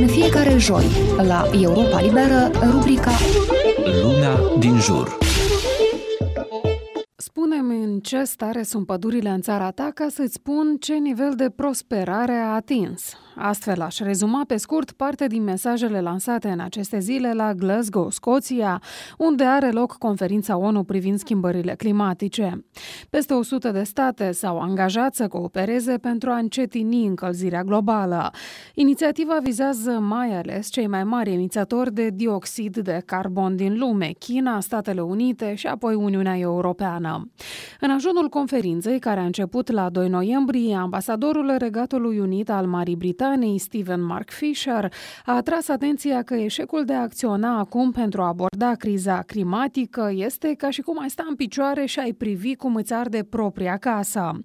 În fiecare joi, la Europa Liberă, rubrica Lumea din jur. Spune-mi în ce stare sunt pădurile în țara ta ca să-ți spun ce nivel de prosperare a atins. Astfel aș rezuma pe scurt parte din mesajele lansate în aceste zile la Glasgow, Scoția, unde are loc conferința ONU privind schimbările climatice. Peste 100 de state s-au angajat să coopereze pentru a încetini încălzirea globală. Inițiativa vizează mai ales cei mai mari emițători de dioxid de carbon din lume, China, Statele Unite și apoi Uniunea Europeană. În ajunul conferinței, care a început la 2 noiembrie, ambasadorul Regatului Unit al Marii Britanii Britaniei Stephen Mark Fisher a atras atenția că eșecul de a acționa acum pentru a aborda criza climatică este ca și cum ai sta în picioare și ai privi cum îți arde propria casă.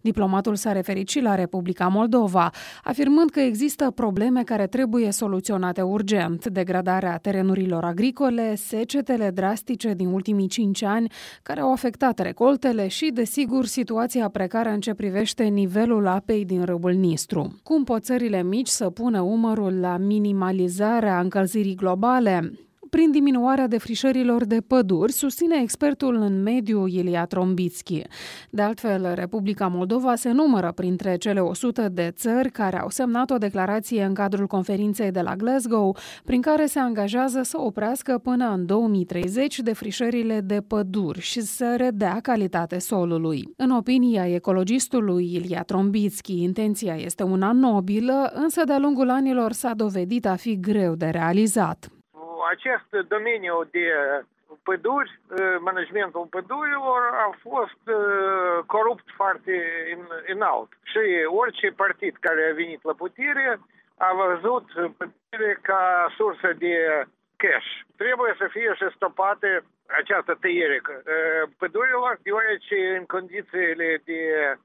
Diplomatul s-a referit și la Republica Moldova, afirmând că există probleme care trebuie soluționate urgent, degradarea terenurilor agricole, secetele drastice din ultimii cinci ani care au afectat recoltele și, desigur, situația precară în ce privește nivelul apei din râul Nistru. Cum pot țările țările mici să pună umărul la minimalizarea încălzirii globale? Prin diminuarea defrișărilor de păduri, susține expertul în mediu Ilia Trombitski. De altfel, Republica Moldova se numără printre cele 100 de țări care au semnat o declarație în cadrul conferinței de la Glasgow, prin care se angajează să oprească până în 2030 defrișările de păduri și să redea calitate solului. În opinia ecologistului Ilia Trombitski, intenția este una nobilă, însă de-a lungul anilor s-a dovedit a fi greu de realizat acest domeniu de păduri, managementul pădurilor a fost corupt foarte înalt. Și orice partid care a venit la putere a văzut pădurile ca sursă de cash. Trebuie să fie și stopate această tăiere pădurilor, deoarece în condițiile de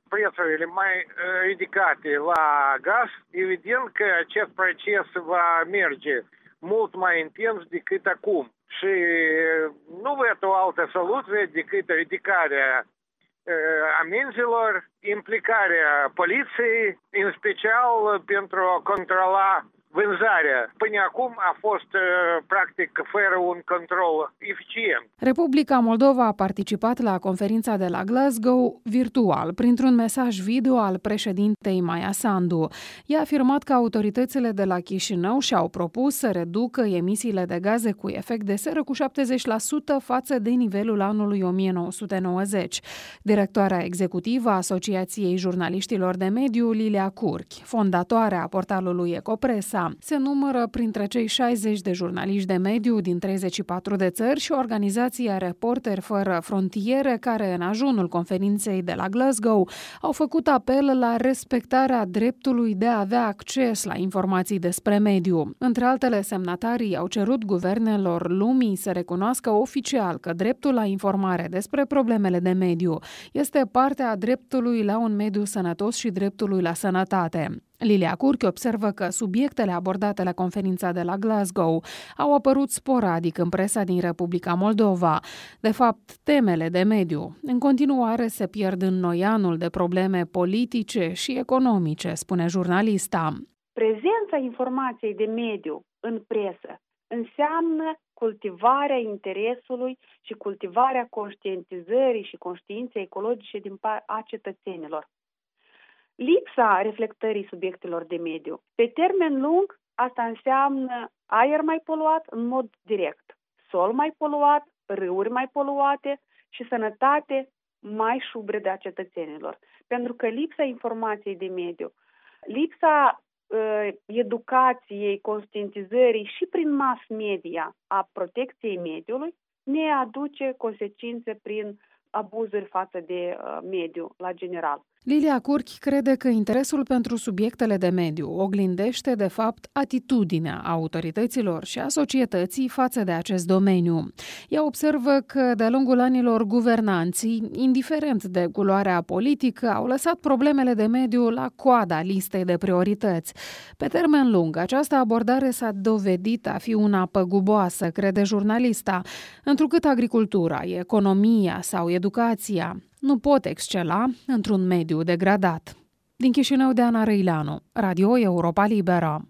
prețurile mai ridicate la gaz, evident că acest proces va merge mult mai intens decât acum. Și nu văd o altă soluție decât ridicarea amenzilor, implicarea poliției, în special pentru a controla vânzarea. Până acum a fost uh, practic fără un control eficient. Republica Moldova a participat la conferința de la Glasgow virtual, printr-un mesaj video al președintei Maia Sandu. Ea a afirmat că autoritățile de la Chișinău și-au propus să reducă emisiile de gaze cu efect de seră cu 70% față de nivelul anului 1990. Directoarea executivă a Asociației Jurnaliștilor de Mediu, Lilia Curchi, fondatoarea portalului Ecopresa, se numără printre cei 60 de jurnaliști de mediu din 34 de țări și organizația Reporter Fără Frontiere, care în ajunul conferinței de la Glasgow au făcut apel la respectarea dreptului de a avea acces la informații despre mediu. Între altele, semnatarii au cerut guvernelor lumii să recunoască oficial că dreptul la informare despre problemele de mediu este parte a dreptului la un mediu sănătos și dreptului la sănătate. Lilia Curchi observă că subiectele abordate la conferința de la Glasgow au apărut sporadic în presa din Republica Moldova. De fapt, temele de mediu în continuare se pierd în noianul de probleme politice și economice, spune jurnalista. Prezența informației de mediu în presă înseamnă cultivarea interesului și cultivarea conștientizării și conștiinței ecologice din a cetățenilor lipsa reflectării subiectelor de mediu. Pe termen lung, asta înseamnă aer mai poluat în mod direct, sol mai poluat, râuri mai poluate și sănătate mai șubredă a cetățenilor. Pentru că lipsa informației de mediu, lipsa uh, educației, conștientizării și prin mass media a protecției mediului ne aduce consecințe prin abuzuri față de uh, mediu la general. Lilia Curchi crede că interesul pentru subiectele de mediu oglindește, de fapt, atitudinea autorităților și a societății față de acest domeniu. Ea observă că, de-a lungul anilor, guvernanții, indiferent de culoarea politică, au lăsat problemele de mediu la coada listei de priorități. Pe termen lung, această abordare s-a dovedit a fi una păguboasă, crede jurnalista, întrucât agricultura, economia sau educația nu pot excela într-un mediu degradat. Din Chișinău de Ana Răileanu, Radio Europa Liberă.